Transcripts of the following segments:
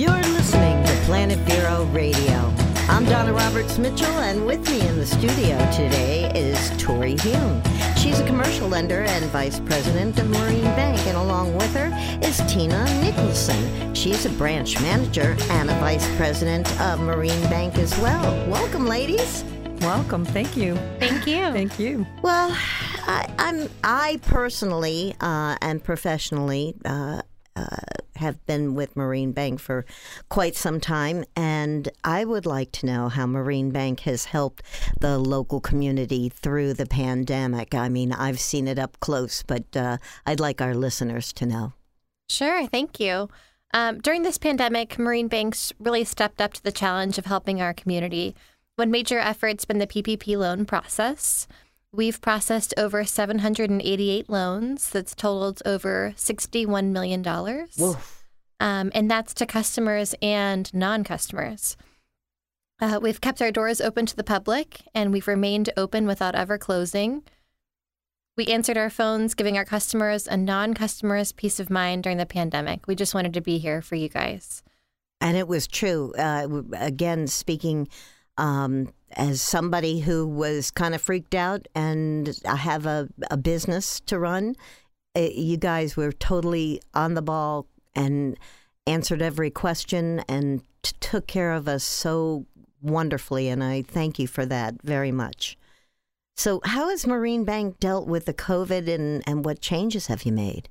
You're listening to Planet Vero Radio. I'm Donna Roberts Mitchell, and with me in the studio today is Tori Hume. She's a commercial lender and vice president of Marine Bank, and along with her is Tina Nicholson. She's a branch manager and a vice president of Marine Bank as well. Welcome, ladies. Welcome. Thank you. Thank you. Thank you. Well, I, I'm I personally uh, and professionally uh, uh, have been with Marine Bank for quite some time, and I would like to know how Marine Bank has helped the local community through the pandemic. I mean, I've seen it up close, but uh, I'd like our listeners to know. Sure. Thank you. Um, during this pandemic, Marine Banks really stepped up to the challenge of helping our community. One major effort's been the PPP loan process. We've processed over 788 loans that's totaled over $61 million. Um, and that's to customers and non customers. Uh, we've kept our doors open to the public and we've remained open without ever closing. We answered our phones, giving our customers and non customers peace of mind during the pandemic. We just wanted to be here for you guys. And it was true. Uh, again, speaking um, as somebody who was kind of freaked out and I have a, a business to run, it, you guys were totally on the ball and answered every question and t- took care of us so wonderfully. And I thank you for that very much. So, how has Marine Bank dealt with the COVID and, and what changes have you made?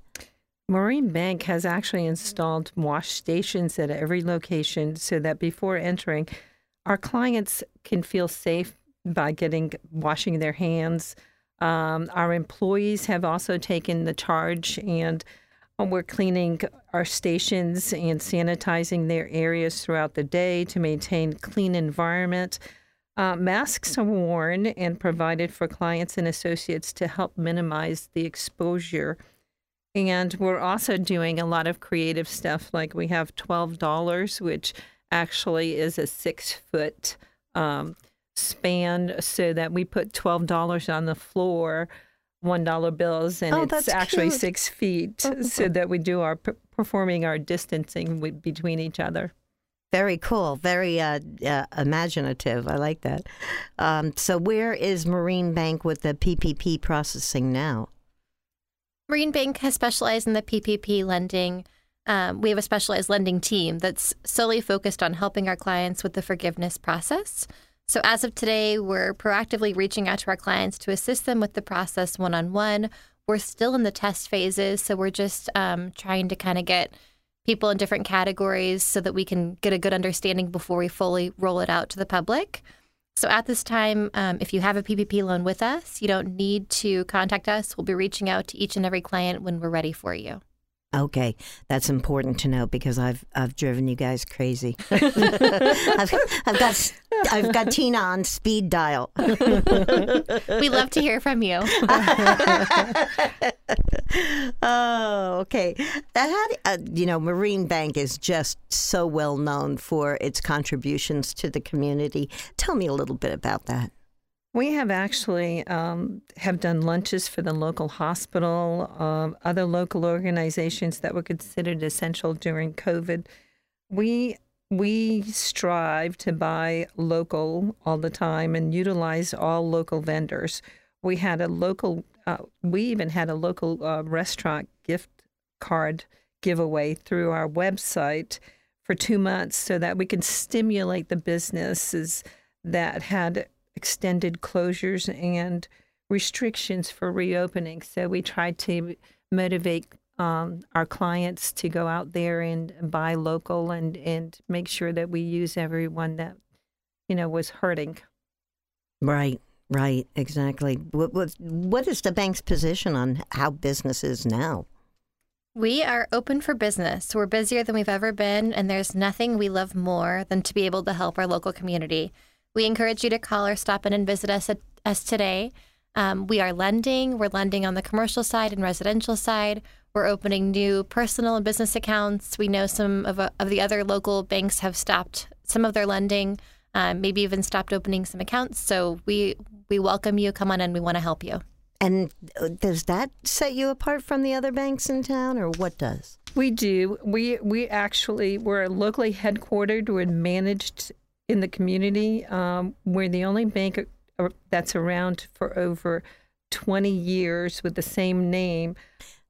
Marine Bank has actually installed wash stations at every location so that before entering, our clients can feel safe by getting washing their hands. Um, our employees have also taken the charge and we're cleaning our stations and sanitizing their areas throughout the day to maintain clean environment. Uh, masks are worn and provided for clients and associates to help minimize the exposure. And we're also doing a lot of creative stuff, like we have $12, which actually is a six foot um, span so that we put $12 on the floor, $1 bills, and Oh, it's actually cute. six feet so that we do our performing our distancing with, between each other. Very cool. Very uh, uh, imaginative. I like that. Um, so, where is Marine Bank with the PPP processing now? Marine Bank has specialized in the PPP lending. Um, we have a specialized lending team that's solely focused on helping our clients with the forgiveness process. So, as of today, we're proactively reaching out to our clients to assist them with the process one on one. We're still in the test phases, so we're just um, trying to kind of get people in different categories so that we can get a good understanding before we fully roll it out to the public. So at this time, um, if you have a PPP loan with us, you don't need to contact us. We'll be reaching out to each and every client when we're ready for you. Okay, that's important to know because I've I've driven you guys crazy. I've, I've got I've got Tina on speed dial. We love to hear from you. oh, okay. That had, uh, you know, Marine Bank is just so well known for its contributions to the community. Tell me a little bit about that. We have actually um, have done lunches for the local hospital, um, other local organizations that were considered essential during COVID. We we strive to buy local all the time and utilize all local vendors. We had a local. Uh, we even had a local uh, restaurant gift card giveaway through our website for two months, so that we can stimulate the businesses that had extended closures and restrictions for reopening. So we tried to motivate um, our clients to go out there and buy local and, and make sure that we use everyone that, you know, was hurting. Right, right, exactly. What, what, what is the bank's position on how business is now? We are open for business. We're busier than we've ever been, and there's nothing we love more than to be able to help our local community. We encourage you to call or stop in and visit us at, us today. Um, we are lending. We're lending on the commercial side and residential side. We're opening new personal and business accounts. We know some of, uh, of the other local banks have stopped some of their lending, um, maybe even stopped opening some accounts. So we we welcome you. Come on in. We want to help you. And uh, does that set you apart from the other banks in town, or what does? We do. We we actually we're locally headquartered. We're managed in the community. Um, we're the only bank uh, that's around for over 20 years with the same name.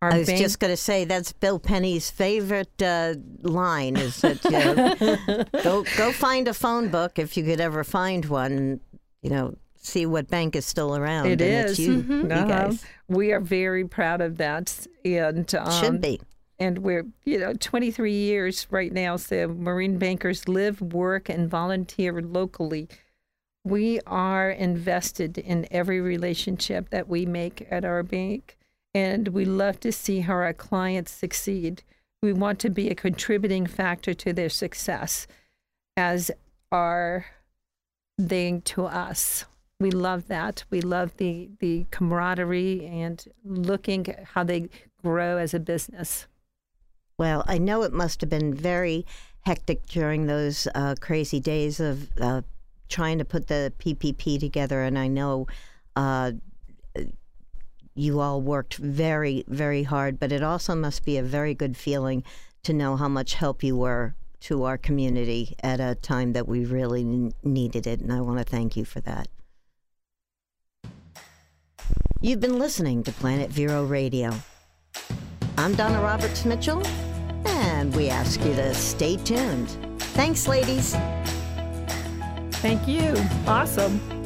Our I was bank- just going to say that's Bill Penny's favorite uh, line is that you know, go go find a phone book if you could ever find one. You know, see what bank is still around. It is. you, mm-hmm. you uh-huh. guys. We are very proud of that, and um, should be. And we're you know 23 years right now. So Marine bankers live, work, and volunteer locally. We are invested in every relationship that we make at our bank and we love to see how our clients succeed. We want to be a contributing factor to their success, as are they to us. We love that. We love the the camaraderie and looking how they grow as a business. Well, I know it must have been very hectic during those uh, crazy days of uh, trying to put the PPP together, and I know uh, you all worked very, very hard, but it also must be a very good feeling to know how much help you were to our community at a time that we really needed it. And I want to thank you for that. You've been listening to Planet Vero Radio. I'm Donna Roberts Mitchell, and we ask you to stay tuned. Thanks, ladies. Thank you. Awesome.